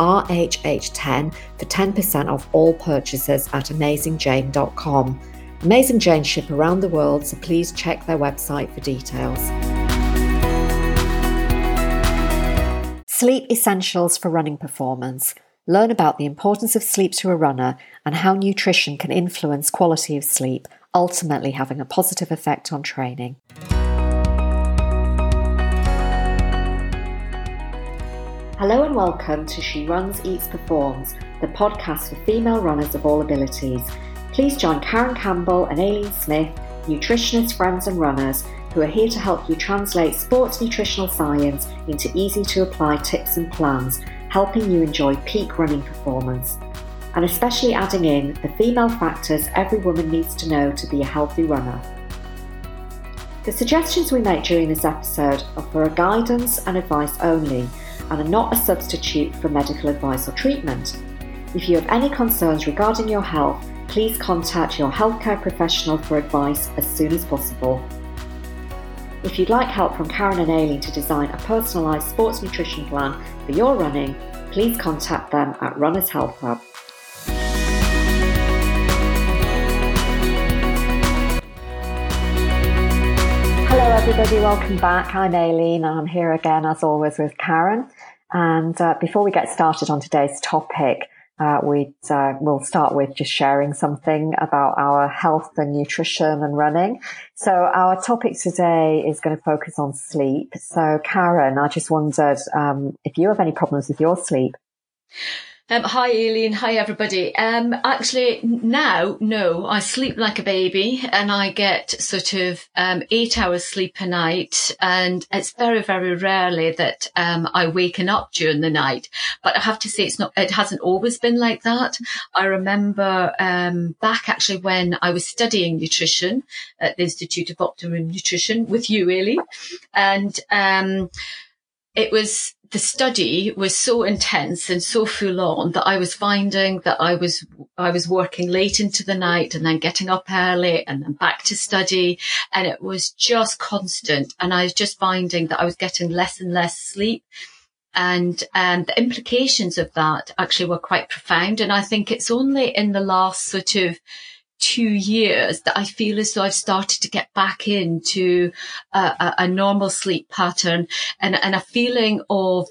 RHH10 for 10% off all purchases at AmazingJane.com. Amazing Jane ship around the world, so please check their website for details. Sleep essentials for running performance. Learn about the importance of sleep to a runner and how nutrition can influence quality of sleep, ultimately having a positive effect on training. Hello and welcome to She Runs, Eats, Performs, the podcast for female runners of all abilities. Please join Karen Campbell and Aileen Smith, nutritionists, friends, and runners, who are here to help you translate sports nutritional science into easy to apply tips and plans, helping you enjoy peak running performance. And especially adding in the female factors every woman needs to know to be a healthy runner. The suggestions we make during this episode are for guidance and advice only and are not a substitute for medical advice or treatment. If you have any concerns regarding your health, please contact your healthcare professional for advice as soon as possible. If you'd like help from Karen and Aileen to design a personalised sports nutrition plan for your running, please contact them at Runners Health Club. Hello, everybody, welcome back. I'm Aileen, and I'm here again, as always, with Karen. And uh, before we get started on today's topic, uh, we uh, will start with just sharing something about our health and nutrition and running. So our topic today is going to focus on sleep. So Karen, I just wondered um, if you have any problems with your sleep. Um, hi, Aileen. Hi, everybody. Um, actually, now, no, I sleep like a baby and I get sort of um, eight hours sleep a night. And it's very, very rarely that um, I waken up during the night. But I have to say, it's not, it hasn't always been like that. I remember um, back actually when I was studying nutrition at the Institute of Optimum Nutrition with you, Aileen. And um, it was the study was so intense and so full on that I was finding that I was I was working late into the night and then getting up early and then back to study. And it was just constant. And I was just finding that I was getting less and less sleep. And um, the implications of that actually were quite profound. And I think it's only in the last sort of two years that I feel as though I've started to get back into a, a, a normal sleep pattern and, and a feeling of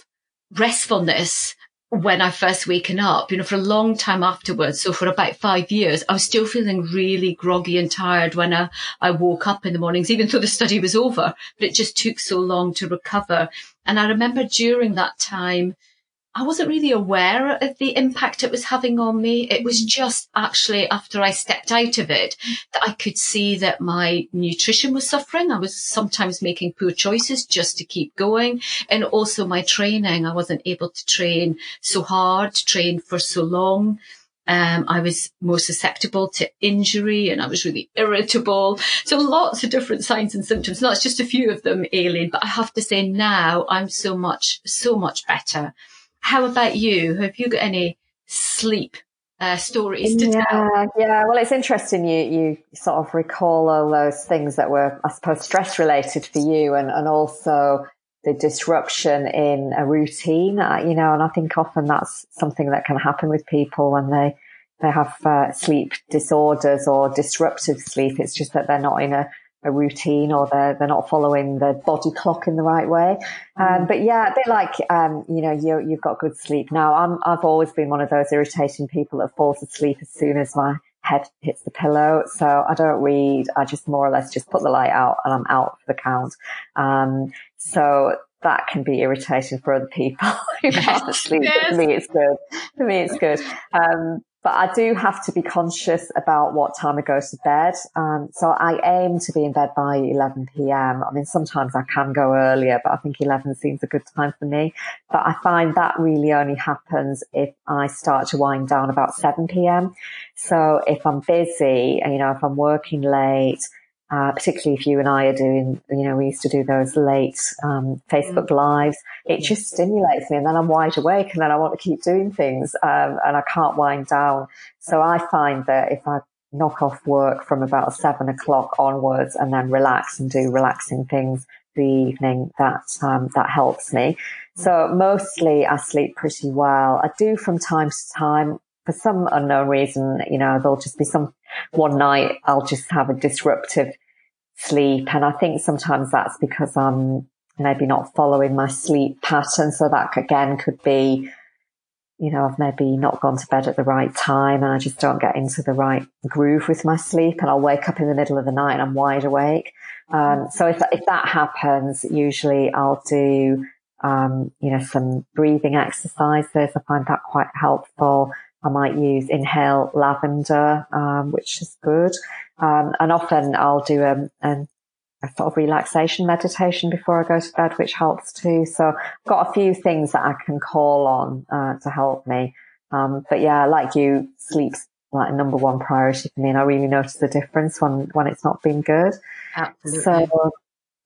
restfulness when I first waken up, you know, for a long time afterwards. So for about five years, I was still feeling really groggy and tired when I, I woke up in the mornings, even though the study was over, but it just took so long to recover. And I remember during that time, I wasn't really aware of the impact it was having on me. It was mm. just actually after I stepped out of it that I could see that my nutrition was suffering. I was sometimes making poor choices just to keep going. And also my training. I wasn't able to train so hard, train for so long. Um, I was more susceptible to injury and I was really irritable. So lots of different signs and symptoms. Not just a few of them, Aileen, but I have to say now I'm so much, so much better. How about you? Have you got any sleep uh, stories to yeah, tell? Yeah, well, it's interesting you, you sort of recall all those things that were, I suppose, stress related for you and, and also the disruption in a routine, uh, you know, and I think often that's something that can happen with people when they, they have uh, sleep disorders or disruptive sleep. It's just that they're not in a a routine or they're, they're not following the body clock in the right way. Um, mm. but yeah, a bit like, um, you know, you, you've got good sleep. Now, I'm, I've always been one of those irritating people that falls asleep as soon as my head hits the pillow. So I don't read. I just more or less just put the light out and I'm out for the count. Um, so that can be irritating for other people who can't sleep. Yes. For me, it's good. For me, it's good. Um, but I do have to be conscious about what time I go to bed. Um, so I aim to be in bed by 11 p.m. I mean, sometimes I can go earlier, but I think 11 seems a good time for me. But I find that really only happens if I start to wind down about 7 p.m. So if I'm busy, you know, if I'm working late, uh, particularly if you and I are doing, you know, we used to do those late um, Facebook mm. lives. It just stimulates me, and then I'm wide awake, and then I want to keep doing things, um, and I can't wind down. So I find that if I knock off work from about seven o'clock onwards, and then relax and do relaxing things the evening, that um, that helps me. So mostly I sleep pretty well. I do from time to time for some unknown reason, you know, there'll just be some one night I'll just have a disruptive sleep. And I think sometimes that's because I'm maybe not following my sleep pattern. So that again could be, you know, I've maybe not gone to bed at the right time and I just don't get into the right groove with my sleep and I'll wake up in the middle of the night and I'm wide awake. Um, so if, if that happens, usually I'll do, um, you know, some breathing exercises. I find that quite helpful. I might use inhale lavender, um, which is good. Um, and often I'll do a, a, a, sort of relaxation meditation before I go to bed, which helps too. So I've got a few things that I can call on uh, to help me. Um, but yeah, like you, sleep's like a number one priority for me, and I really notice the difference when when it's not been good. Absolutely. So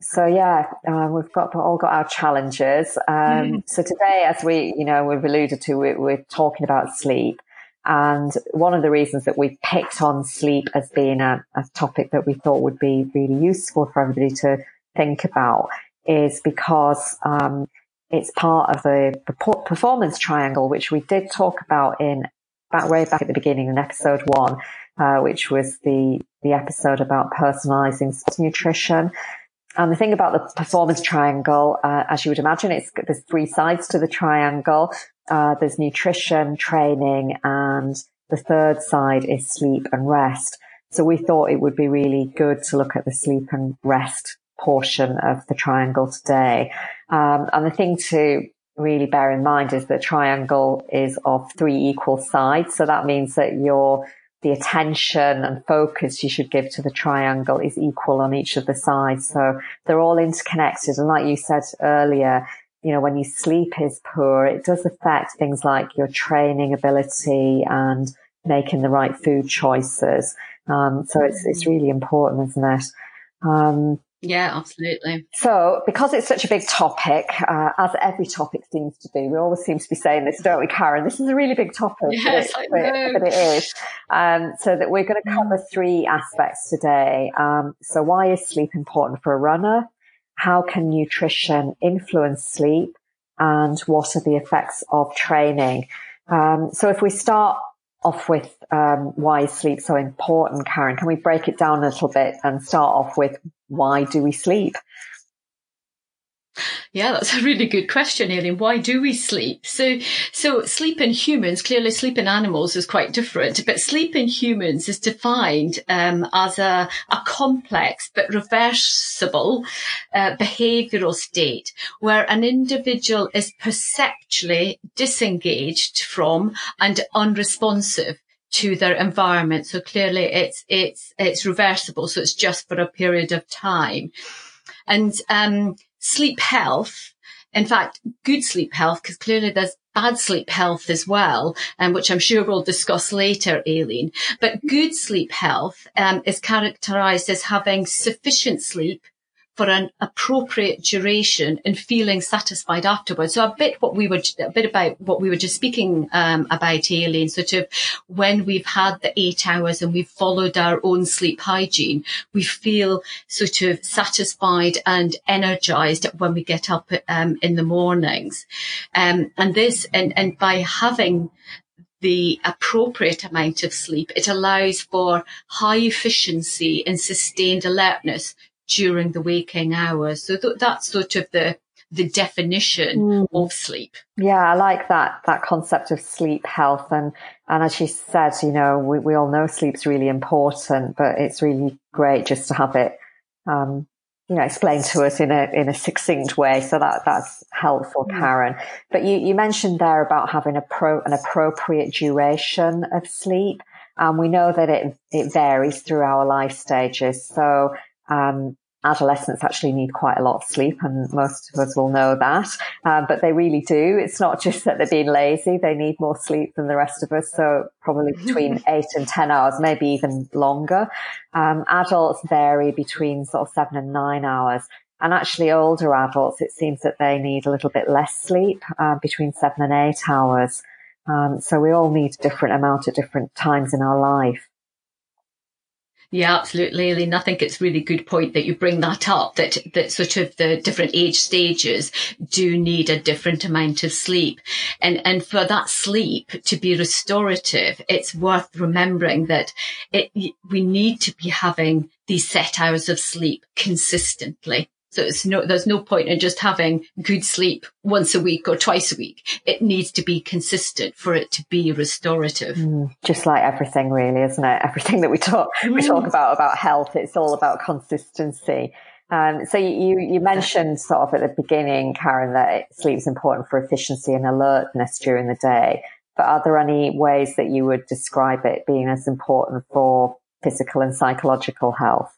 so yeah, uh, we've got all got our challenges. Um, mm. So today, as we, you know, we've alluded to, we, we're talking about sleep. And one of the reasons that we picked on sleep as being a, a topic that we thought would be really useful for everybody to think about is because um, it's part of the performance triangle, which we did talk about in back way back at the beginning in episode one, uh, which was the the episode about personalizing nutrition. And the thing about the performance triangle, uh, as you would imagine, it's there's three sides to the triangle. Uh, there's nutrition, training, and the third side is sleep and rest. So we thought it would be really good to look at the sleep and rest portion of the triangle today. Um, and the thing to really bear in mind is the triangle is of three equal sides. So that means that your the attention and focus you should give to the triangle is equal on each of the sides. So they're all interconnected. And like you said earlier, you know, when your sleep is poor, it does affect things like your training ability and making the right food choices. Um, so it's, it's really important, isn't it? Um, yeah, absolutely. So, because it's such a big topic, uh, as every topic seems to be, we always seem to be saying this, don't we, Karen? This is a really big topic. Yes, but, it, but it is. Um, so that we're going to cover mm. three aspects today. Um, so why is sleep important for a runner? How can nutrition influence sleep? And what are the effects of training? Um, so if we start off with um, why is sleep so important, Karen? Can we break it down a little bit and start off with why do we sleep? Yeah, that's a really good question, Aileen. Why do we sleep? So, so sleep in humans, clearly sleep in animals is quite different, but sleep in humans is defined um, as a, a complex but reversible uh, behavioural state where an individual is perceptually disengaged from and unresponsive to their environment. So clearly it's, it's, it's reversible. So it's just for a period of time. And, um, sleep health. In fact, good sleep health, because clearly there's bad sleep health as well, um, which I'm sure we'll discuss later, Aileen. But good sleep health um, is characterized as having sufficient sleep for an appropriate duration and feeling satisfied afterwards. So a bit what we were, a bit about what we were just speaking um, about, Aileen, sort of when we've had the eight hours and we've followed our own sleep hygiene, we feel sort of satisfied and energized when we get up um, in the mornings. Um, and this, and, and by having the appropriate amount of sleep, it allows for high efficiency and sustained alertness during the waking hours. So th- that's sort of the the definition mm. of sleep. Yeah, I like that that concept of sleep health and and as she said, you know, we, we all know sleep's really important, but it's really great just to have it um, you know, explained to us in a in a succinct way. So that that's helpful, mm. Karen. But you, you mentioned there about having a pro, an appropriate duration of sleep. And we know that it it varies through our life stages. So um, adolescents actually need quite a lot of sleep and most of us will know that. Uh, but they really do. It's not just that they're being lazy. They need more sleep than the rest of us. So probably between eight and 10 hours, maybe even longer. Um, adults vary between sort of seven and nine hours. And actually older adults, it seems that they need a little bit less sleep, uh, between seven and eight hours. Um, so we all need a different amount at different times in our life. Yeah, absolutely, Aileen. I think it's really good point that you bring that up, that, that sort of the different age stages do need a different amount of sleep. And, and for that sleep to be restorative, it's worth remembering that it, we need to be having these set hours of sleep consistently. So it's no, there's no point in just having good sleep once a week or twice a week. It needs to be consistent for it to be restorative. Mm, just like everything really, isn't it? Everything that we talk, mm. we talk about, about health, it's all about consistency. Um, so you, you mentioned sort of at the beginning, Karen, that sleep is important for efficiency and alertness during the day. But are there any ways that you would describe it being as important for physical and psychological health?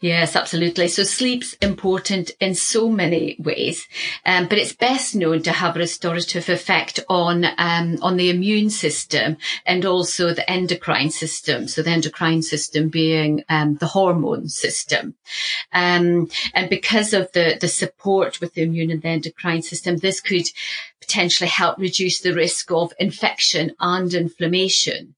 Yes, absolutely. So sleep's important in so many ways, um, but it's best known to have a restorative effect on um, on the immune system and also the endocrine system. So the endocrine system being um, the hormone system, um, and because of the the support with the immune and the endocrine system, this could potentially help reduce the risk of infection and inflammation.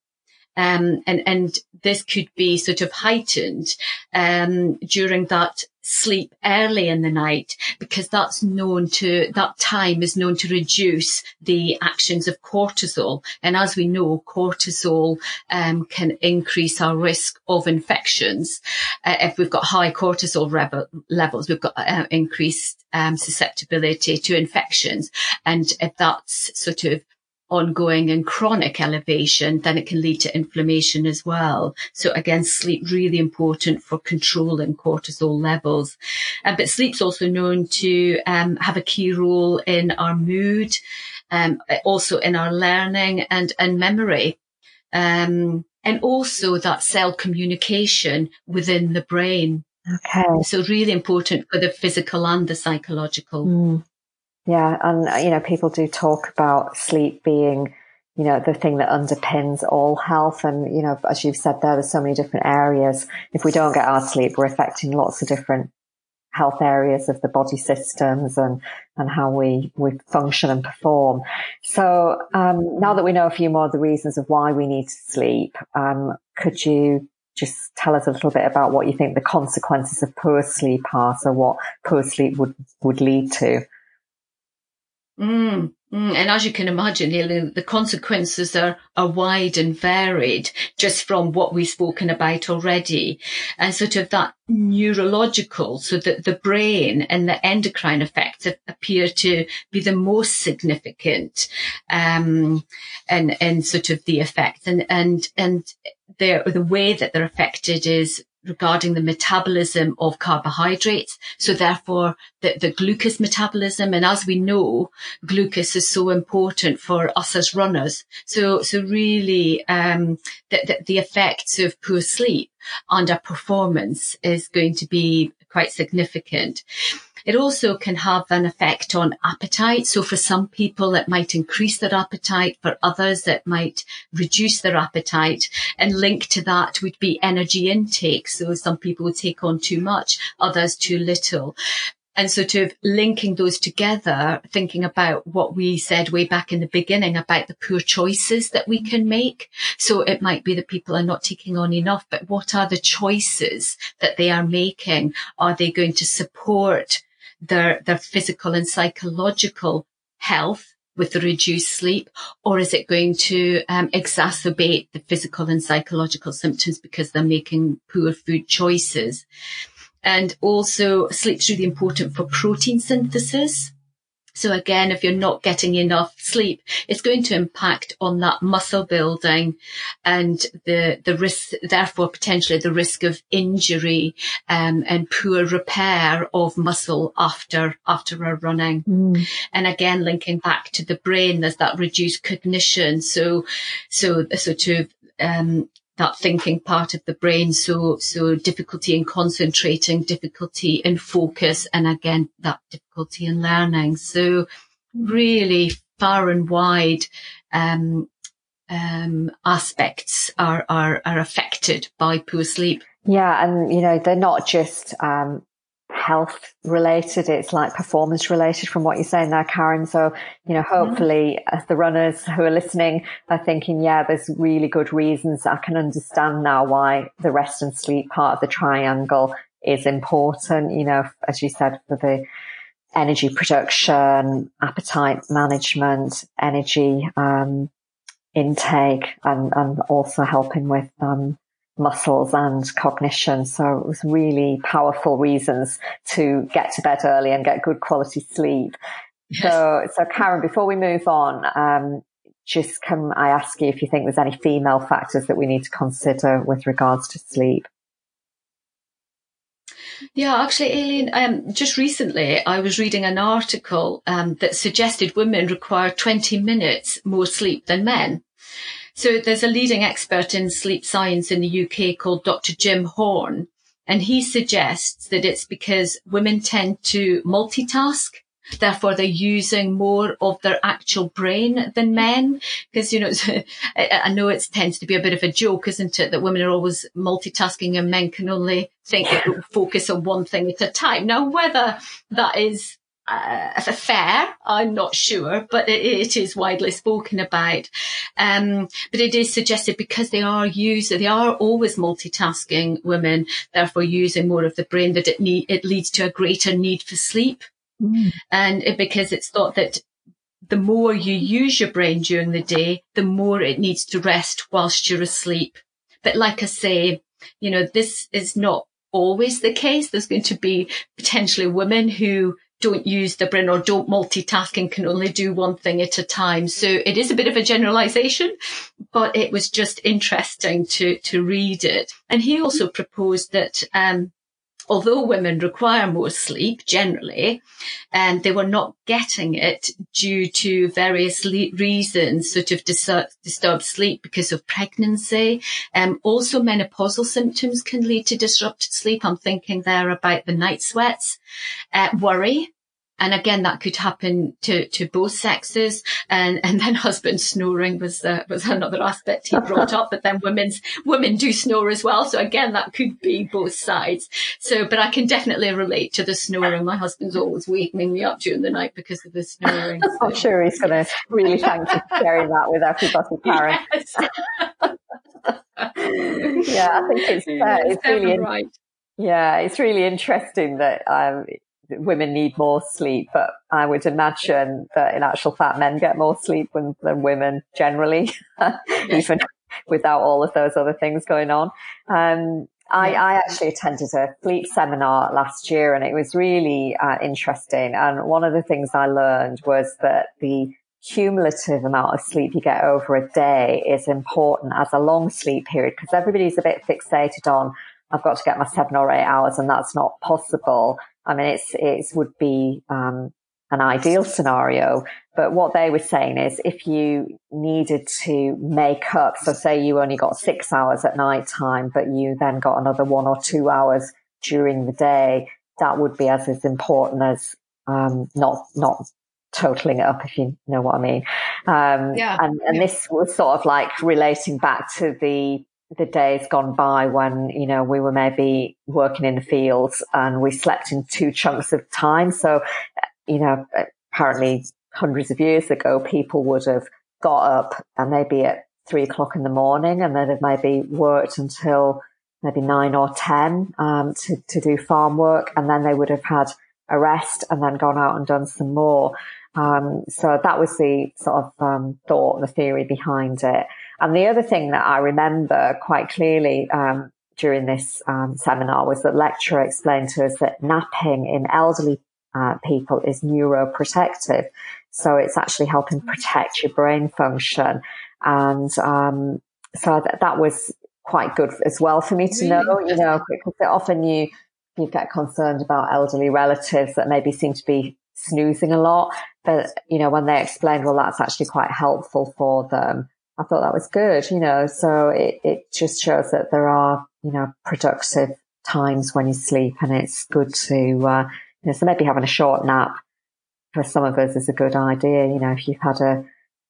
Um, and, and this could be sort of heightened, um, during that sleep early in the night because that's known to, that time is known to reduce the actions of cortisol. And as we know, cortisol, um, can increase our risk of infections. Uh, if we've got high cortisol levels, we've got uh, increased, um, susceptibility to infections. And if that's sort of ongoing and chronic elevation, then it can lead to inflammation as well. So again, sleep really important for controlling cortisol levels. Uh, but sleep's also known to um, have a key role in our mood, um, also in our learning and, and memory. Um, and also that cell communication within the brain. Okay. So really important for the physical and the psychological. Mm. Yeah. And, uh, you know, people do talk about sleep being, you know, the thing that underpins all health. And, you know, as you've said there, there's so many different areas. If we don't get our sleep, we're affecting lots of different health areas of the body systems and, and how we, we function and perform. So, um, now that we know a few more of the reasons of why we need to sleep, um, could you just tell us a little bit about what you think the consequences of poor sleep are? So what poor sleep would, would lead to? Mm, mm, and as you can imagine, the consequences are, are wide and varied just from what we've spoken about already. And sort of that neurological, so that the brain and the endocrine effects appear to be the most significant, um, and, and sort of the effects and, and, and the, the way that they're affected is regarding the metabolism of carbohydrates. So therefore the, the glucose metabolism. And as we know, glucose is so important for us as runners. So, so really, um, the, the, the effects of poor sleep on our performance is going to be quite significant. It also can have an effect on appetite. So for some people, it might increase their appetite. For others, it might reduce their appetite. And linked to that would be energy intake. So some people take on too much, others too little and sort of linking those together, thinking about what we said way back in the beginning about the poor choices that we can make. So it might be that people are not taking on enough, but what are the choices that they are making? Are they going to support their, their physical and psychological health with the reduced sleep, or is it going to um, exacerbate the physical and psychological symptoms because they're making poor food choices? And also sleep's really important for protein synthesis. So again, if you're not getting enough sleep, it's going to impact on that muscle building and the, the risk, therefore potentially the risk of injury, um, and poor repair of muscle after, after a running. Mm. And again, linking back to the brain, there's that reduced cognition. So, so sort of, um, that thinking part of the brain. So, so difficulty in concentrating, difficulty in focus, and again, that difficulty in learning. So really far and wide, um, um, aspects are, are, are affected by poor sleep. Yeah. And, you know, they're not just, um, health related. It's like performance related from what you're saying there, Karen. So, you know, hopefully mm-hmm. as the runners who are listening are thinking, yeah, there's really good reasons. I can understand now why the rest and sleep part of the triangle is important, you know, as you said, for the energy production, appetite management, energy, um, intake and, and also helping with, um, muscles and cognition. So it was really powerful reasons to get to bed early and get good quality sleep. So, so Karen, before we move on, um, just can I ask you if you think there's any female factors that we need to consider with regards to sleep? Yeah, actually, Aileen, um, just recently I was reading an article um, that suggested women require 20 minutes more sleep than men. So there's a leading expert in sleep science in the UK called Dr. Jim Horne, and he suggests that it's because women tend to multitask. Therefore, they're using more of their actual brain than men. Because, you know, I know it tends to be a bit of a joke, isn't it? That women are always multitasking and men can only think, focus on one thing at a time. Now, whether that is uh, fair, I'm not sure, but it, it is widely spoken about. Um, but it is suggested because they are used, they are always multitasking women, therefore using more of the brain that it need, it leads to a greater need for sleep. Mm. And it, because it's thought that the more you use your brain during the day, the more it needs to rest whilst you're asleep. But like I say, you know, this is not always the case. There's going to be potentially women who don't use the brain or don't multitask and can only do one thing at a time. So it is a bit of a generalization, but it was just interesting to, to read it. And he also proposed that, um, although women require more sleep generally, and um, they were not getting it due to various le- reasons, sort of dis- disturbed sleep because of pregnancy. Um, also menopausal symptoms can lead to disrupted sleep. I'm thinking there about the night sweats, uh, worry, and again, that could happen to, to both sexes. And, and then husband snoring was, uh, was another aspect he brought up, but then women's, women do snore as well. So again, that could be both sides. So, but I can definitely relate to the snoring. My husband's always waking me up during the night because of the snoring. So. I'm sure he's going to really thank you for sharing that with everybody, Karen. Yes. yeah, I think it's, uh, it's really, right. yeah, it's really interesting that, um, women need more sleep, but I would imagine that in actual fact, men get more sleep than, than women generally, even without all of those other things going on. Um, I, I, actually attended a sleep seminar last year and it was really uh, interesting. And one of the things I learned was that the cumulative amount of sleep you get over a day is important as a long sleep period because everybody's a bit fixated on I've got to get my seven or eight hours and that's not possible. I mean, it's, it would be, um, an ideal scenario. But what they were saying is if you needed to make up, so say you only got six hours at night time, but you then got another one or two hours during the day, that would be as, as important as, um, not, not totaling it up, if you know what I mean. Um, yeah. and, and this was sort of like relating back to the the days gone by when, you know, we were maybe working in the fields and we slept in two chunks of time. So, you know, apparently hundreds of years ago, people would have got up and maybe at three o'clock in the morning and then have maybe worked until maybe nine or 10, um, to, to do farm work. And then they would have had a rest and then gone out and done some more. Um, so that was the sort of, um, thought the theory behind it. And the other thing that I remember quite clearly um, during this um, seminar was that lecturer explained to us that napping in elderly uh, people is neuroprotective. So it's actually helping protect your brain function. And um, so that, that was quite good as well for me to know, you know, because often you, you get concerned about elderly relatives that maybe seem to be snoozing a lot. But, you know, when they explained, well, that's actually quite helpful for them. I thought that was good, you know, so it, it just shows that there are, you know, productive times when you sleep and it's good to, uh, you know, so maybe having a short nap for some of us is a good idea. You know, if you've had a,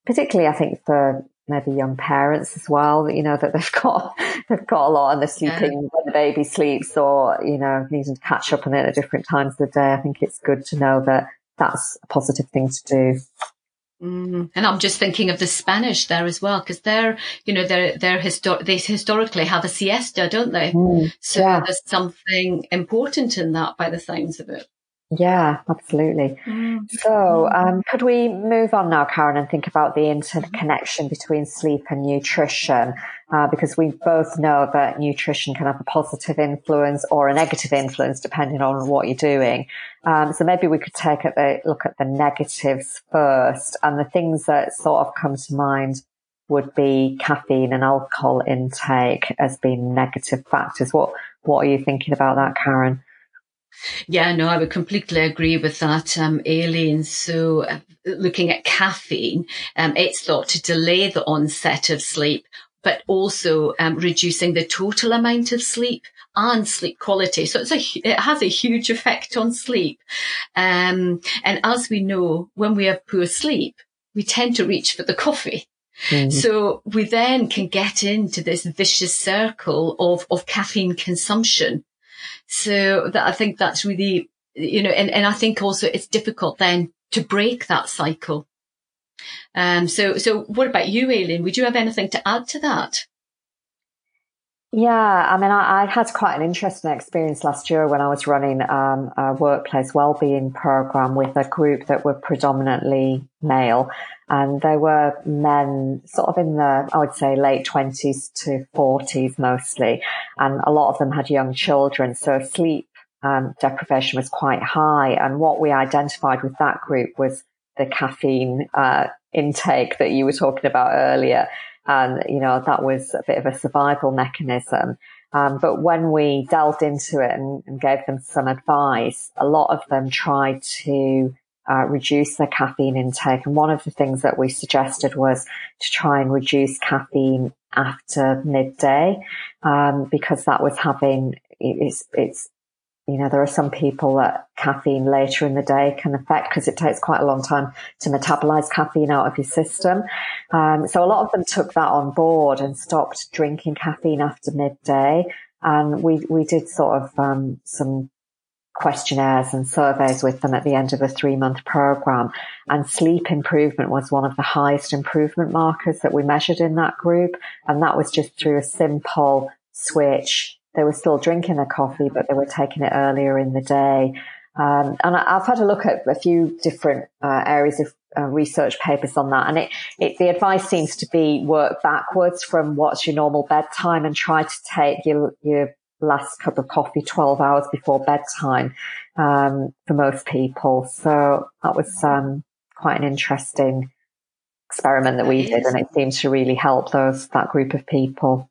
particularly I think for maybe young parents as well, you know, that they've got, they've got a lot and they're sleeping yeah. when the baby sleeps or, you know, needing to catch up on it at different times of the day. I think it's good to know that that's a positive thing to do. Mm. And I'm just thinking of the Spanish there as well, because they're, you know, they're, they're histor- they historically have a siesta, don't they? Mm. So yeah. there's something important in that by the sounds of it. Yeah, absolutely. Mm. So, um, could we move on now, Karen, and think about the interconnection between sleep and nutrition? Uh, because we both know that nutrition can have a positive influence or a negative influence depending on what you're doing. Um, so maybe we could take a the, look at the negatives first and the things that sort of come to mind would be caffeine and alcohol intake as being negative factors. What, what are you thinking about that, Karen? Yeah, no, I would completely agree with that, um, Aileen. So uh, looking at caffeine, um, it's thought to delay the onset of sleep, but also um, reducing the total amount of sleep and sleep quality. So it's a, it has a huge effect on sleep. Um, and as we know, when we have poor sleep, we tend to reach for the coffee. Mm-hmm. So we then can get into this vicious circle of, of caffeine consumption so that I think that's really, you know, and, and I think also it's difficult then to break that cycle. Um, so, so what about you, Aileen? Would you have anything to add to that? Yeah, I mean, I, I, had quite an interesting experience last year when I was running um, a workplace wellbeing program with a group that were predominantly male, and they were men, sort of in the I would say late twenties to forties mostly, and a lot of them had young children, so sleep um, deprivation was quite high. And what we identified with that group was the caffeine uh, intake that you were talking about earlier. And, you know, that was a bit of a survival mechanism. Um, but when we delved into it and, and, gave them some advice, a lot of them tried to uh, reduce their caffeine intake. And one of the things that we suggested was to try and reduce caffeine after midday, um, because that was having, it's, it's you know, there are some people that caffeine later in the day can affect because it takes quite a long time to metabolize caffeine out of your system. Um, so a lot of them took that on board and stopped drinking caffeine after midday. And we, we did sort of, um, some questionnaires and surveys with them at the end of a three month program. And sleep improvement was one of the highest improvement markers that we measured in that group. And that was just through a simple switch they were still drinking their coffee, but they were taking it earlier in the day. Um, and I, have had a look at a few different uh, areas of uh, research papers on that, and it, it, the advice seems to be work backwards from what's your normal bedtime and try to take your your last cup of coffee 12 hours before bedtime um, for most people. So that was um, quite an interesting experiment that we did, and it seems to really help those that group of people.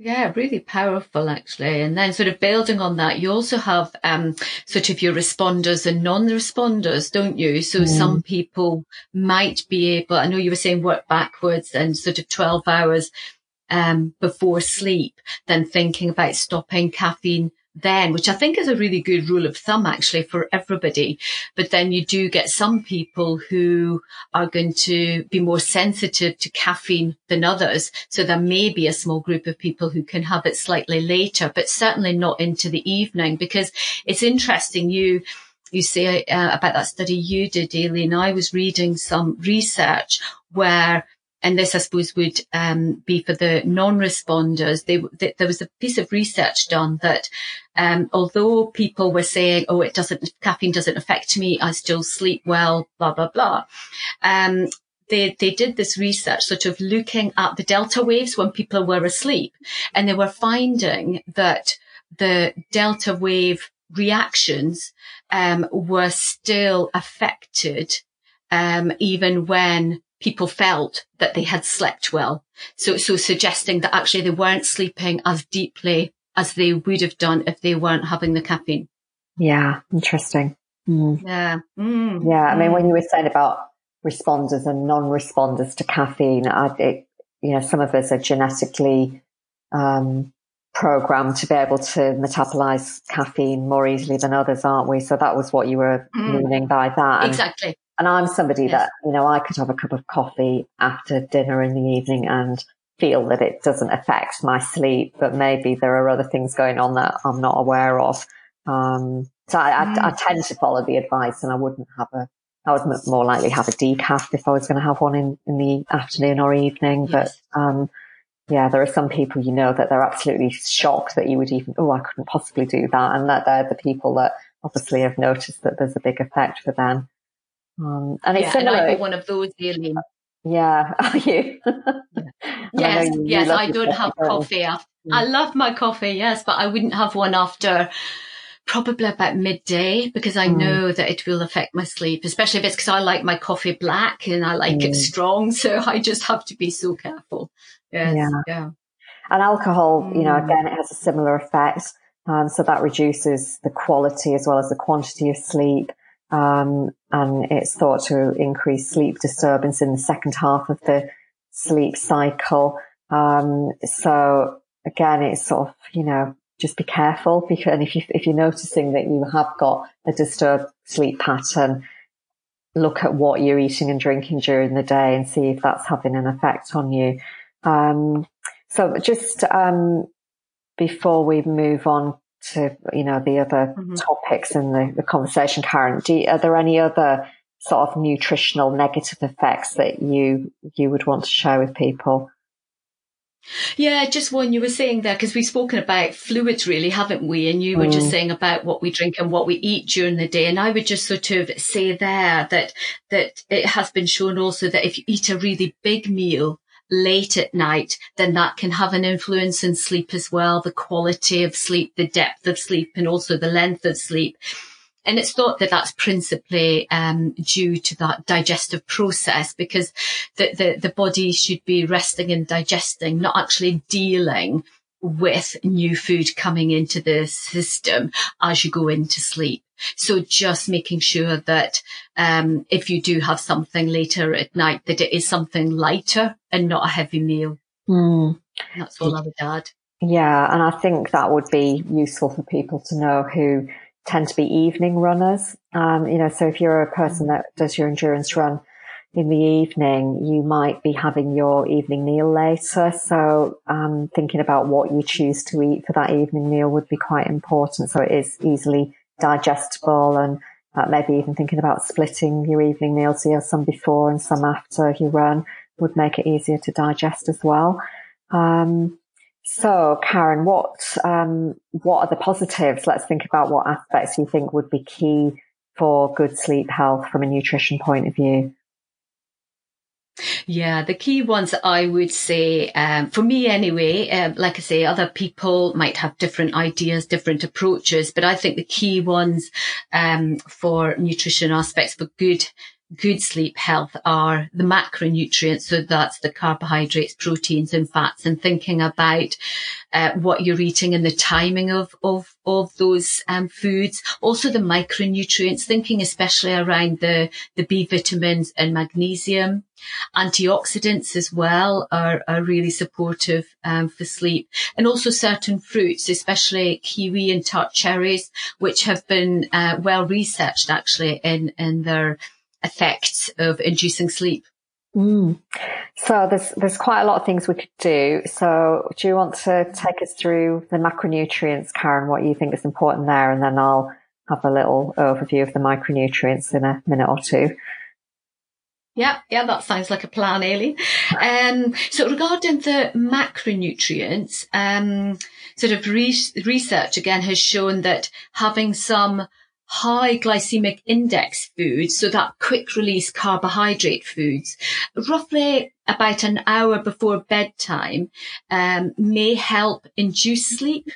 Yeah, really powerful actually. And then sort of building on that, you also have um, sort of your responders and non-responders, don't you? So mm. some people might be able, I know you were saying work backwards and sort of 12 hours um, before sleep, than thinking about stopping caffeine then, which I think is a really good rule of thumb actually for everybody. But then you do get some people who are going to be more sensitive to caffeine than others. So there may be a small group of people who can have it slightly later, but certainly not into the evening because it's interesting. You, you say uh, about that study you did, Aileen. I was reading some research where and this I suppose would um, be for the non-responders. They, they, there was a piece of research done that um, although people were saying, "Oh, it doesn't caffeine doesn't affect me, I still sleep well," blah blah blah. Um, they, they did this research sort of looking at the delta waves when people were asleep and they were finding that the delta wave reactions um, were still affected, um, even when people felt that they had slept well. So, so suggesting that actually they weren't sleeping as deeply as they would have done if they weren't having the caffeine. Yeah, interesting. Mm. Yeah. Mm. Yeah. I mean, when you were saying about responders and non-responders to caffeine, I, it, you know, some of us are genetically um, programmed to be able to metabolize caffeine more easily than others, aren't we? So that was what you were mm. meaning by that. And, exactly. And I'm somebody yes. that, you know, I could have a cup of coffee after dinner in the evening and feel that it doesn't affect my sleep, but maybe there are other things going on that I'm not aware of. Um, so I, mm. I, I, tend to follow the advice and I wouldn't have a, I would more likely have a decaf if I was going to have one in, in the afternoon or evening. Yes. But, um, yeah, there are some people you know that they're absolutely shocked that you would even, oh, I couldn't possibly do that. And that they're the people that obviously have noticed that there's a big effect for them. Um, and it's yeah, similar. And I one of those, Aileen. Yeah, are you? yes, you, yes, you I don't have coffee. After, mm. I love my coffee, yes, but I wouldn't have one after probably about midday because I mm. know that it will affect my sleep, especially if it's because I like my coffee black and I like mm. it strong. So I just have to be so careful. Yes, yeah. yeah. And alcohol, you know, mm. again, it has a similar effect. Um, so that reduces the quality as well as the quantity of sleep. Um, and it's thought to increase sleep disturbance in the second half of the sleep cycle. Um, so again, it's sort of, you know, just be careful because, and if you, if you're noticing that you have got a disturbed sleep pattern, look at what you're eating and drinking during the day and see if that's having an effect on you. Um, so just, um, before we move on to, you know, the other mm-hmm. topics in the, the conversation, Karen, you, are there any other sort of nutritional negative effects that you, you would want to share with people? Yeah, just one you were saying there, because we've spoken about fluids really, haven't we? And you were mm. just saying about what we drink and what we eat during the day. And I would just sort of say there that, that it has been shown also that if you eat a really big meal, late at night, then that can have an influence in sleep as well, the quality of sleep, the depth of sleep, and also the length of sleep. And it's thought that that's principally um, due to that digestive process because the, the, the body should be resting and digesting, not actually dealing with new food coming into the system as you go into sleep. So just making sure that um, if you do have something later at night, that it is something lighter and not a heavy meal. Mm. That's all I would add. Yeah, and I think that would be useful for people to know who tend to be evening runners. Um, you know, so if you're a person that does your endurance run in the evening, you might be having your evening meal later. So, um, thinking about what you choose to eat for that evening meal would be quite important. So it is easily digestible and uh, maybe even thinking about splitting your evening meals. So you have some before and some after you run would make it easier to digest as well. Um, so Karen, what, um, what are the positives? Let's think about what aspects you think would be key for good sleep health from a nutrition point of view. Yeah, the key ones I would say, um, for me anyway, um, like I say, other people might have different ideas, different approaches, but I think the key ones um, for nutrition aspects for good good sleep health are the macronutrients. So that's the carbohydrates, proteins and fats and thinking about uh, what you're eating and the timing of, of, of those um, foods. Also the micronutrients, thinking especially around the, the B vitamins and magnesium. Antioxidants as well are, are really supportive um, for sleep and also certain fruits, especially kiwi and tart cherries, which have been uh, well researched actually in, in their effects of inducing sleep. Mm. So there's there's quite a lot of things we could do. So do you want to take us through the macronutrients, Karen? What you think is important there, and then I'll have a little overview of the micronutrients in a minute or two. Yeah, yeah, that sounds like a plan, Aileen. Um, so regarding the macronutrients, um, sort of re- research again has shown that having some high glycemic index foods, so that quick release carbohydrate foods, roughly about an hour before bedtime, um, may help induce sleep.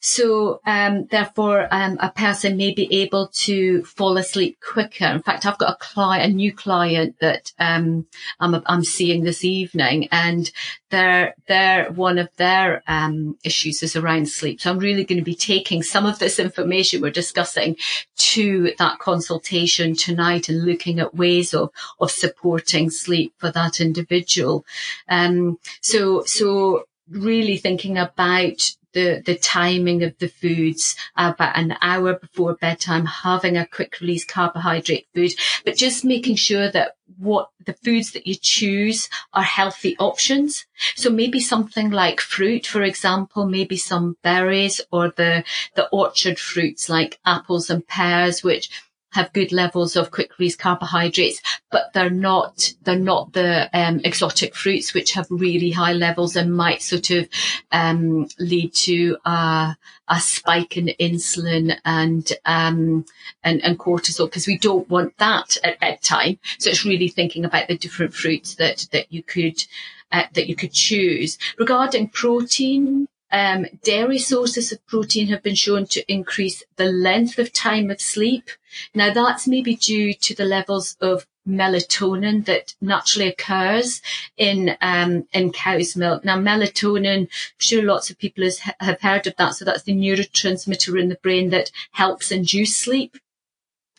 So, um, therefore, um, a person may be able to fall asleep quicker. In fact, I've got a client, a new client that, um, I'm, I'm seeing this evening and their, their, one of their, um, issues is around sleep. So I'm really going to be taking some of this information we're discussing to that consultation tonight and looking at ways of, of supporting sleep for that individual. Um, so, so really thinking about the, the timing of the foods uh, about an hour before bedtime, having a quick release carbohydrate food, but just making sure that what the foods that you choose are healthy options. So maybe something like fruit, for example, maybe some berries or the, the orchard fruits like apples and pears, which have good levels of quick release carbohydrates, but they're not they're not the um, exotic fruits which have really high levels and might sort of um, lead to a, a spike in insulin and um, and, and cortisol because we don't want that at bedtime. So it's really thinking about the different fruits that that you could uh, that you could choose regarding protein. Um, dairy sources of protein have been shown to increase the length of time of sleep. Now that's maybe due to the levels of melatonin that naturally occurs in um, in cow's milk. Now, melatonin, I'm sure lots of people has, have heard of that. So that's the neurotransmitter in the brain that helps induce sleep.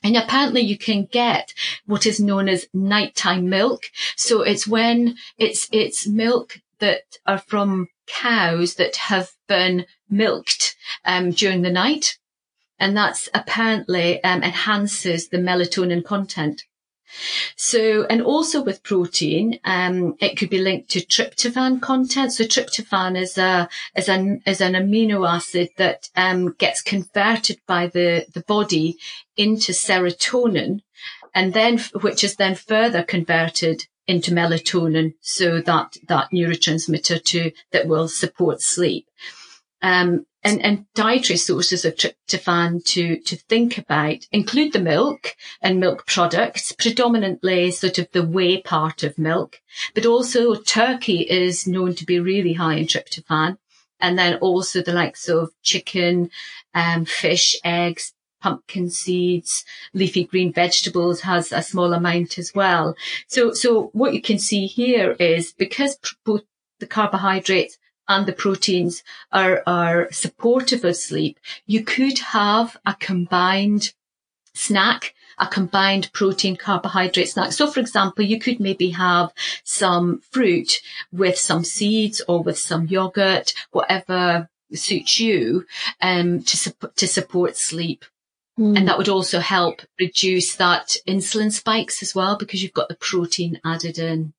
And apparently you can get what is known as nighttime milk. So it's when it's, it's milk that are from cows that have been milked um, during the night. And that's apparently um, enhances the melatonin content. So, and also with protein, um, it could be linked to tryptophan content. So tryptophan is a, is an, is an amino acid that, um, gets converted by the, the body into serotonin and then, which is then further converted into melatonin. So that, that neurotransmitter to, that will support sleep. Um, and, and dietary sources of tryptophan to, to think about include the milk and milk products, predominantly sort of the whey part of milk, but also turkey is known to be really high in tryptophan. And then also the likes of chicken, um, fish, eggs, pumpkin seeds, leafy green vegetables has a small amount as well. So, so what you can see here is because both the carbohydrates and the proteins are, are supportive of sleep, you could have a combined snack a combined protein carbohydrate snack. So for example, you could maybe have some fruit with some seeds or with some yogurt, whatever suits you, um, to, su- to support sleep. Mm. And that would also help reduce that insulin spikes as well because you've got the protein added in.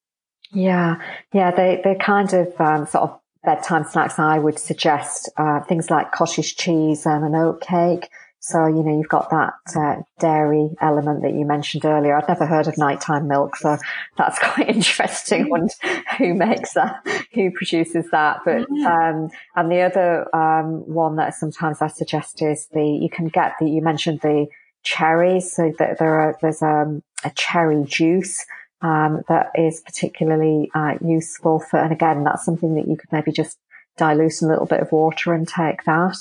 Yeah. Yeah. They, they're kind of, um, sort of bedtime snacks, I would suggest uh, things like cottage cheese and an oat cake. So, you know, you've got that uh, dairy element that you mentioned earlier. I'd never heard of nighttime milk, so that's quite interesting. Wonder who makes that, who produces that. But, um, and the other um, one that sometimes I suggest is the, you can get the, you mentioned the cherries. So that there are, there's um, a cherry juice um, that is particularly uh, useful for. And again, that's something that you could maybe just dilute in a little bit of water and take that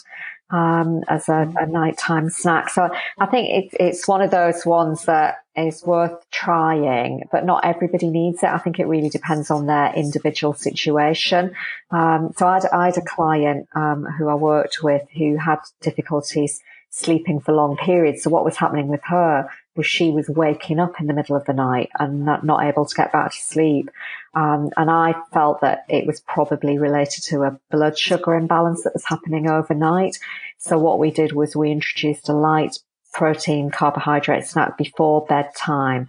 um, as a, a, nighttime snack. So I think it's it's one of those ones that is worth trying, but not everybody needs it. I think it really depends on their individual situation. Um, so I had, I had, a client um, who I worked with who had difficulties sleeping for long periods. So what was happening with her was she was waking up in the middle of the night and not, not able to get back to sleep. Um, and I felt that it was probably related to a blood sugar imbalance that was happening overnight. So what we did was we introduced a light protein carbohydrate snack before bedtime.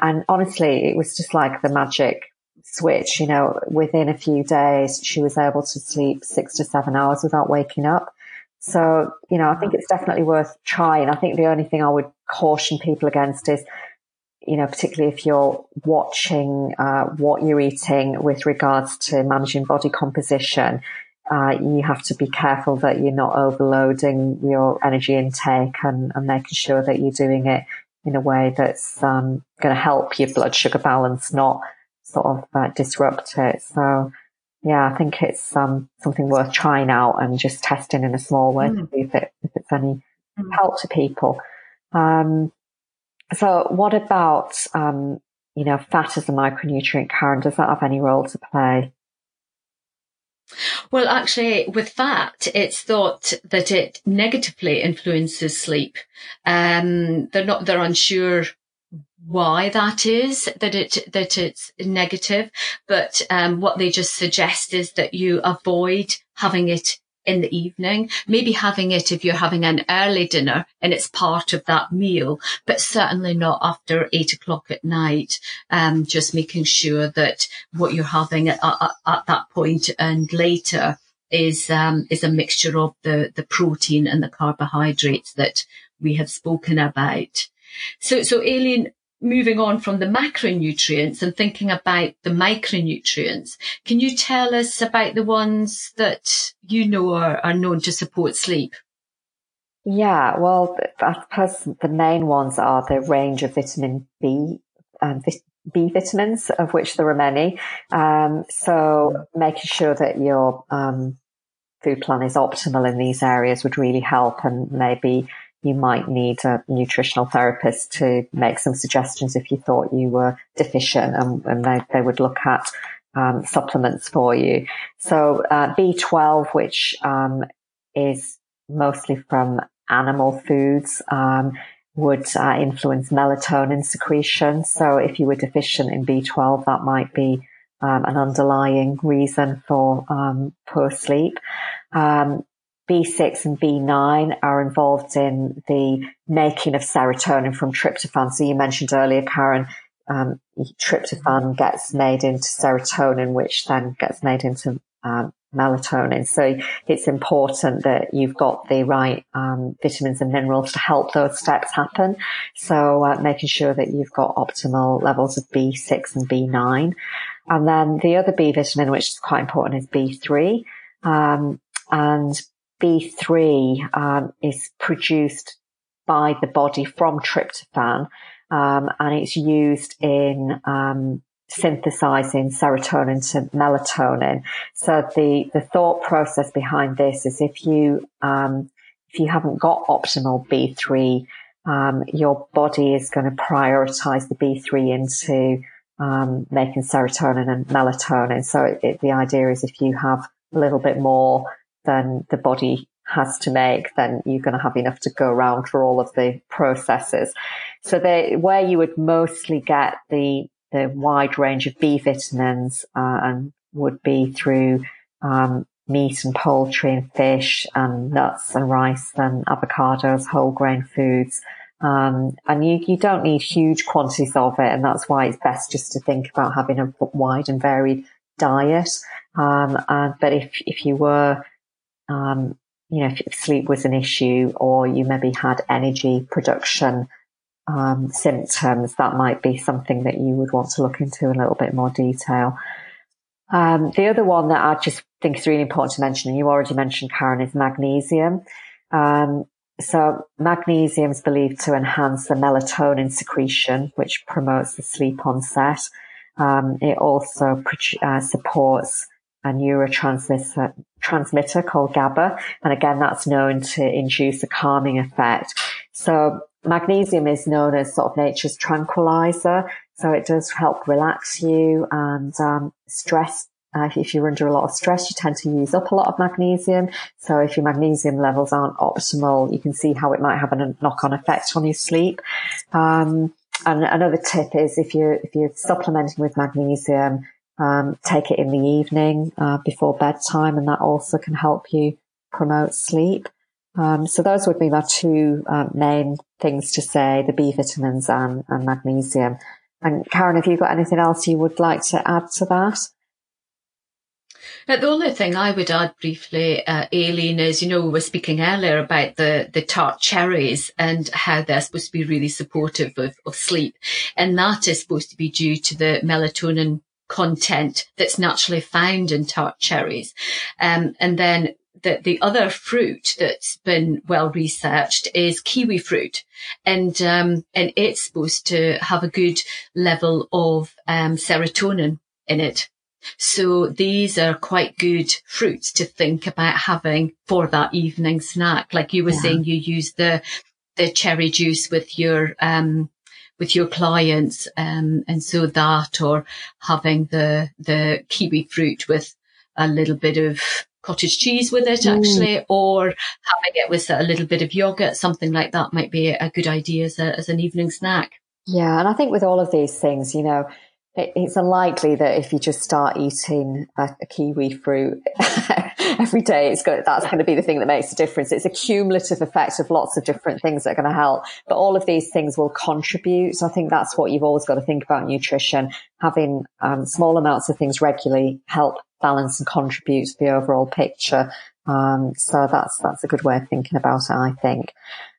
And honestly, it was just like the magic switch, you know, within a few days, she was able to sleep six to seven hours without waking up. So, you know, I think it's definitely worth trying. I think the only thing I would caution people against is, you know, particularly if you're watching uh, what you're eating with regards to managing body composition, uh, you have to be careful that you're not overloading your energy intake and, and making sure that you're doing it in a way that's um, going to help your blood sugar balance, not sort of uh, disrupt it. So, yeah, I think it's um, something worth trying out and just testing in a small way mm. to see if, it, if it's any mm. help to people. Um, so what about, um, you know, fat as a micronutrient, Karen? Does that have any role to play? Well, actually, with fat, it's thought that it negatively influences sleep. Um, they're not, they're unsure why that is that it that it's negative but um, what they just suggest is that you avoid having it in the evening. Maybe having it if you're having an early dinner and it's part of that meal but certainly not after eight o'clock at night um, just making sure that what you're having at, at, at that point and later is um, is a mixture of the the protein and the carbohydrates that we have spoken about. So, so Aileen, moving on from the macronutrients and thinking about the micronutrients, can you tell us about the ones that you know are, are known to support sleep? Yeah, well, the main ones are the range of vitamin B, um, B vitamins, of which there are many. Um, so making sure that your um, food plan is optimal in these areas would really help and maybe you might need a nutritional therapist to make some suggestions if you thought you were deficient and, and they, they, would look at um, supplements for you. So uh, B12, which um, is mostly from animal foods, um, would uh, influence melatonin secretion. So if you were deficient in B12, that might be um, an underlying reason for um, poor sleep. Um, B6 and B9 are involved in the making of serotonin from tryptophan. So you mentioned earlier, Karen, um, tryptophan gets made into serotonin, which then gets made into um, melatonin. So it's important that you've got the right um, vitamins and minerals to help those steps happen. So uh, making sure that you've got optimal levels of B6 and B9. And then the other B vitamin, which is quite important, is B3. Um, and B3 um, is produced by the body from tryptophan, um, and it's used in um, synthesizing serotonin to melatonin. So the the thought process behind this is if you um, if you haven't got optimal B3, um, your body is going to prioritize the B3 into um, making serotonin and melatonin. So it, the idea is if you have a little bit more than the body has to make, then you're going to have enough to go around for all of the processes. So they, where you would mostly get the, the wide range of B vitamins, uh, and would be through, um, meat and poultry and fish and nuts and rice and avocados, whole grain foods. Um, and you, you don't need huge quantities of it. And that's why it's best just to think about having a wide and varied diet. Um, and, but if, if you were, um, you know, if sleep was an issue or you maybe had energy production um, symptoms, that might be something that you would want to look into in a little bit more detail. Um, the other one that I just think is really important to mention, and you already mentioned, Karen, is magnesium. Um, so magnesium is believed to enhance the melatonin secretion, which promotes the sleep onset. Um, it also uh, supports a neurotransmitter transmitter called GABA. And again, that's known to induce a calming effect. So magnesium is known as sort of nature's tranquilizer. So it does help relax you and um, stress. Uh, if you're under a lot of stress, you tend to use up a lot of magnesium. So if your magnesium levels aren't optimal, you can see how it might have a knock-on effect on your sleep. Um, and another tip is if you're if you're supplementing with magnesium, um, take it in the evening uh, before bedtime, and that also can help you promote sleep. Um, so those would be my two uh, main things to say: the B vitamins and, and magnesium. And Karen, have you've got anything else you would like to add to that? Uh, the only thing I would add briefly, uh, Aileen, is, you know, we were speaking earlier about the, the tart cherries and how they're supposed to be really supportive of, of sleep. And that is supposed to be due to the melatonin content that's naturally found in tart cherries. Um, and then the, the other fruit that's been well researched is kiwi fruit. And, um, and it's supposed to have a good level of, um, serotonin in it. So these are quite good fruits to think about having for that evening snack. Like you were yeah. saying, you use the, the cherry juice with your, um, with your clients. Um, and so that or having the, the kiwi fruit with a little bit of cottage cheese with it actually, mm. or having it with a little bit of yogurt, something like that might be a good idea as, a, as an evening snack. Yeah. And I think with all of these things, you know, it, it's unlikely that if you just start eating a, a kiwi fruit every day, it's going, that's going to be the thing that makes a difference. It's a cumulative effect of lots of different things that are going to help, but all of these things will contribute. So I think that's what you've always got to think about nutrition. Having um, small amounts of things regularly help balance and contribute to the overall picture. Um, so that's, that's a good way of thinking about it, I think.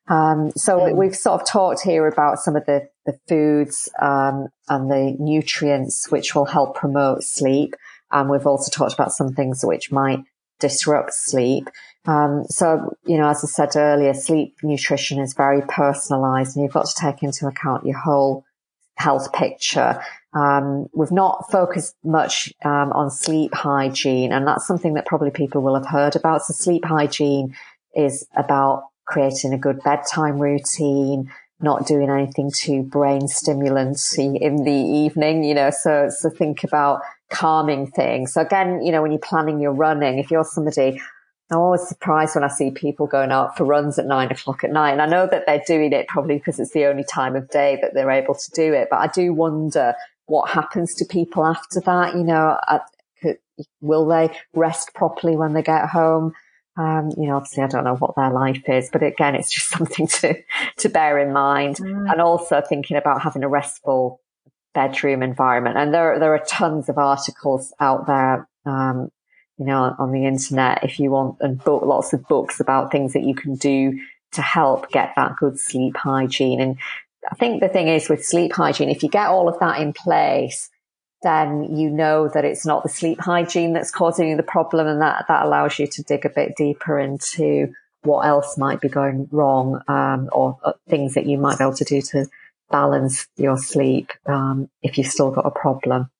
Um, so mm. we've sort of talked here about some of the, the foods, um, and the nutrients which will help promote sleep. And we've also talked about some things which might disrupt sleep. Um, so, you know, as I said earlier, sleep nutrition is very personalized and you've got to take into account your whole health picture. Um, we've not focused much um, on sleep hygiene, and that's something that probably people will have heard about. So sleep hygiene is about creating a good bedtime routine, not doing anything too brain stimulant in the evening, you know, so, so think about calming thing. So again, you know, when you're planning your running, if you're somebody, I'm always surprised when I see people going out for runs at nine o'clock at night. And I know that they're doing it probably because it's the only time of day that they're able to do it. But I do wonder what happens to people after that. You know, will they rest properly when they get home? Um, you know, obviously I don't know what their life is, but again, it's just something to, to bear in mind. Mm. And also thinking about having a restful bedroom environment. And there, there are tons of articles out there, um, you know, on the internet if you want and book lots of books about things that you can do to help get that good sleep hygiene. And I think the thing is with sleep hygiene, if you get all of that in place, then you know that it's not the sleep hygiene that's causing you the problem. And that, that allows you to dig a bit deeper into what else might be going wrong, um, or, or, things that you might be able to do to balance your sleep, um, if you've still got a problem.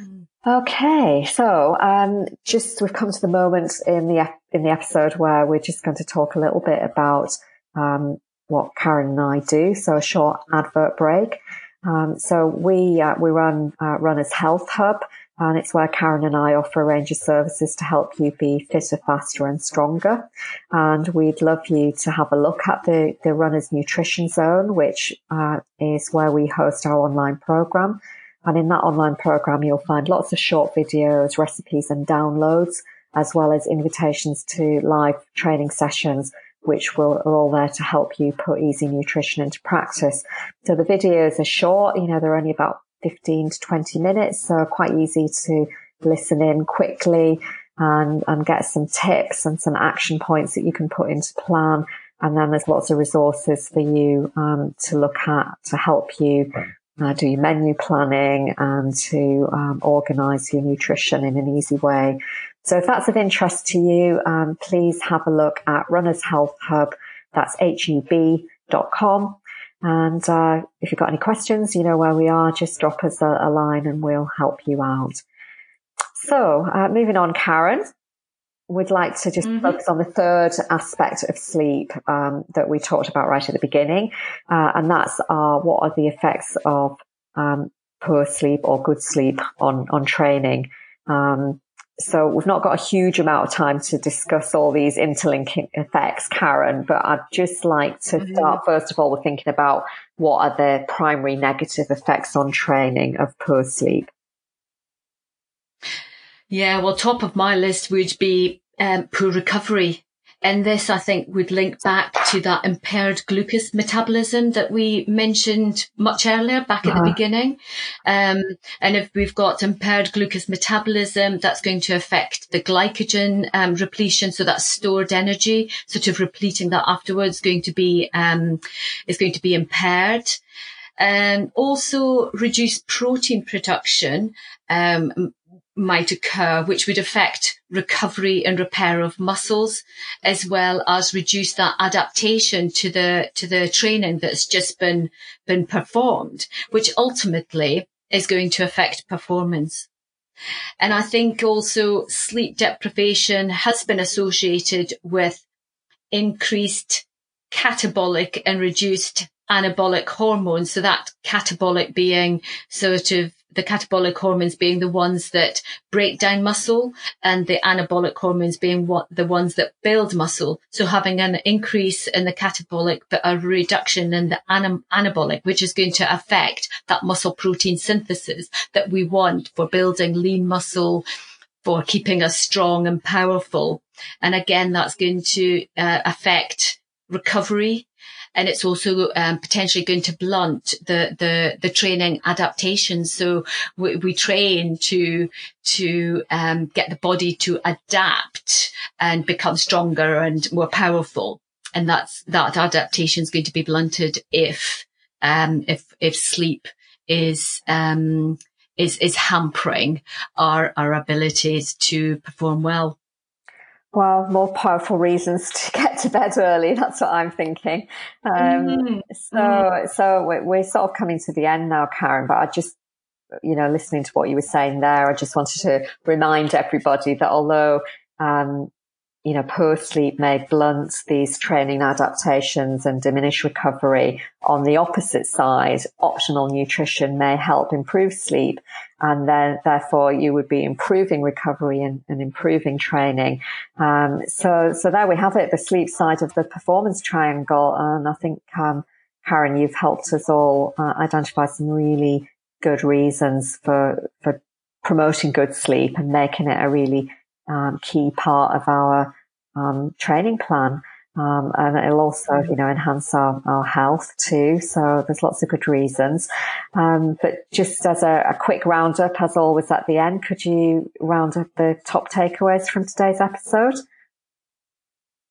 Mm. Okay, so um, just we've come to the moment in the in the episode where we're just going to talk a little bit about um, what Karen and I do. So a short advert break. Um, so we uh, we run uh, Runners Health Hub, and it's where Karen and I offer a range of services to help you be fitter, faster, and stronger. And we'd love you to have a look at the the Runners Nutrition Zone, which uh, is where we host our online program. And in that online program, you'll find lots of short videos, recipes, and downloads, as well as invitations to live training sessions which will, are all there to help you put easy nutrition into practice. So the videos are short, you know, they're only about 15 to 20 minutes, so quite easy to listen in quickly and, and get some tips and some action points that you can put into plan. And then there's lots of resources for you um, to look at to help you uh, do your menu planning and to um, organize your nutrition in an easy way. So if that's of interest to you, um, please have a look at Runners Health Hub. That's hub.com. And uh, if you've got any questions, you know where we are. Just drop us a, a line and we'll help you out. So uh, moving on, Karen, we'd like to just mm-hmm. focus on the third aspect of sleep um, that we talked about right at the beginning, uh, and that's uh, what are the effects of um, poor sleep or good sleep on on training. Um, so we've not got a huge amount of time to discuss all these interlinking effects, Karen, but I'd just like to mm-hmm. start first of all with thinking about what are the primary negative effects on training of poor sleep. Yeah, well, top of my list would be um, poor recovery and this, I think, would link back to that impaired glucose metabolism that we mentioned much earlier back uh-huh. at the uh-huh. beginning. Um, and if we've got impaired glucose metabolism, that's going to affect the glycogen um, repletion. So that stored energy, sort of repleting that afterwards, going to be um, is going to be impaired. And um, also reduced protein production. Um, might occur, which would affect recovery and repair of muscles, as well as reduce that adaptation to the, to the training that's just been, been performed, which ultimately is going to affect performance. And I think also sleep deprivation has been associated with increased catabolic and reduced anabolic hormones. So that catabolic being sort of the catabolic hormones being the ones that break down muscle and the anabolic hormones being what the ones that build muscle. So having an increase in the catabolic, but a reduction in the anabolic, which is going to affect that muscle protein synthesis that we want for building lean muscle, for keeping us strong and powerful. And again, that's going to uh, affect recovery and it's also um, potentially going to blunt the the the training adaptations. So we, we train to to um, get the body to adapt and become stronger and more powerful, and that's that adaptation is going to be blunted if um, if if sleep is um, is is hampering our our abilities to perform well. Well, more powerful reasons to get to bed early. That's what I'm thinking. Um, mm-hmm. So, mm-hmm. so we're, we're, sort of coming to the end now, Karen. But I just, you know, listening to what you were saying there, I just wanted to remind everybody that although um, you know, poor sleep may blunt these training adaptations and diminish recovery. On the opposite side, optimal nutrition may help improve sleep and then therefore you would be improving recovery and, and improving training. Um, so, so there we have it, the sleep side of the performance triangle. And I think, um, Karen, you've helped us all uh, identify some really good reasons for, for promoting good sleep and making it a really um, key part of our um, training plan. Um, and it'll also, you know, enhance our, our health too. So there's lots of good reasons. Um, but just as a, a, quick roundup, as always at the end, could you round up the top takeaways from today's episode?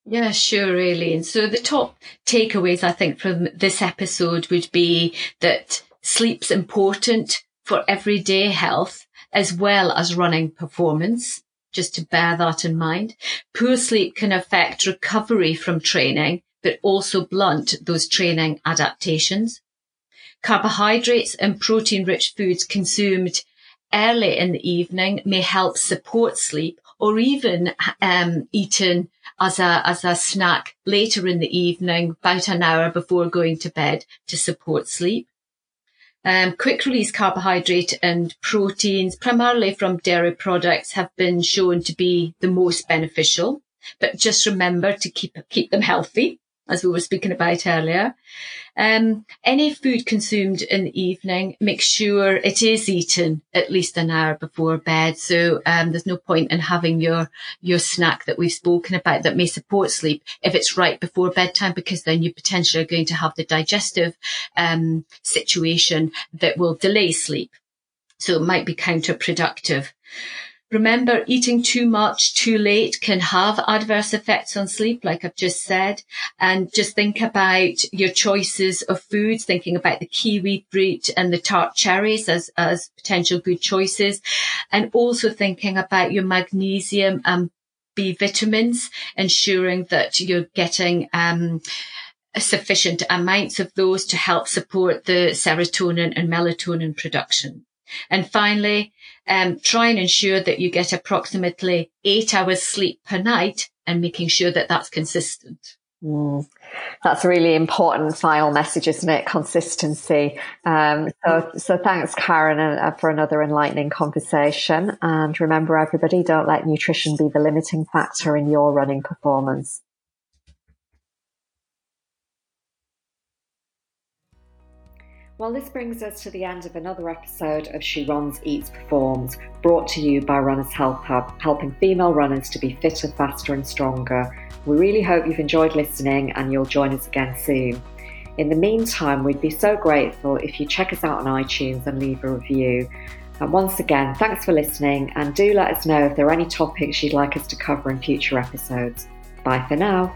Yeah, sure, Aileen. So the top takeaways, I think, from this episode would be that sleep's important for everyday health as well as running performance just to bear that in mind. Poor sleep can affect recovery from training, but also blunt those training adaptations. Carbohydrates and protein rich foods consumed early in the evening may help support sleep or even um, eaten as a, as a snack later in the evening, about an hour before going to bed to support sleep. Um, quick release carbohydrate and proteins, primarily from dairy products, have been shown to be the most beneficial. But just remember to keep keep them healthy as we were speaking about earlier. Um, any food consumed in the evening, make sure it is eaten at least an hour before bed. So um, there's no point in having your your snack that we've spoken about that may support sleep if it's right before bedtime, because then you potentially are going to have the digestive um, situation that will delay sleep. So it might be counterproductive. Remember, eating too much too late can have adverse effects on sleep, like I've just said. And just think about your choices of foods, thinking about the kiwi fruit and the tart cherries as, as potential good choices. And also thinking about your magnesium and B vitamins, ensuring that you're getting, um, sufficient amounts of those to help support the serotonin and melatonin production. And finally, um, try and ensure that you get approximately eight hours sleep per night and making sure that that's consistent. Mm. That's a really important final message, isn't it? Consistency. Um, so, so thanks, Karen, uh, for another enlightening conversation. And remember, everybody, don't let nutrition be the limiting factor in your running performance. Well, this brings us to the end of another episode of She Runs, Eats, Performs, brought to you by Runners Health Hub, helping female runners to be fitter, faster, and stronger. We really hope you've enjoyed listening and you'll join us again soon. In the meantime, we'd be so grateful if you check us out on iTunes and leave a review. And once again, thanks for listening and do let us know if there are any topics you'd like us to cover in future episodes. Bye for now.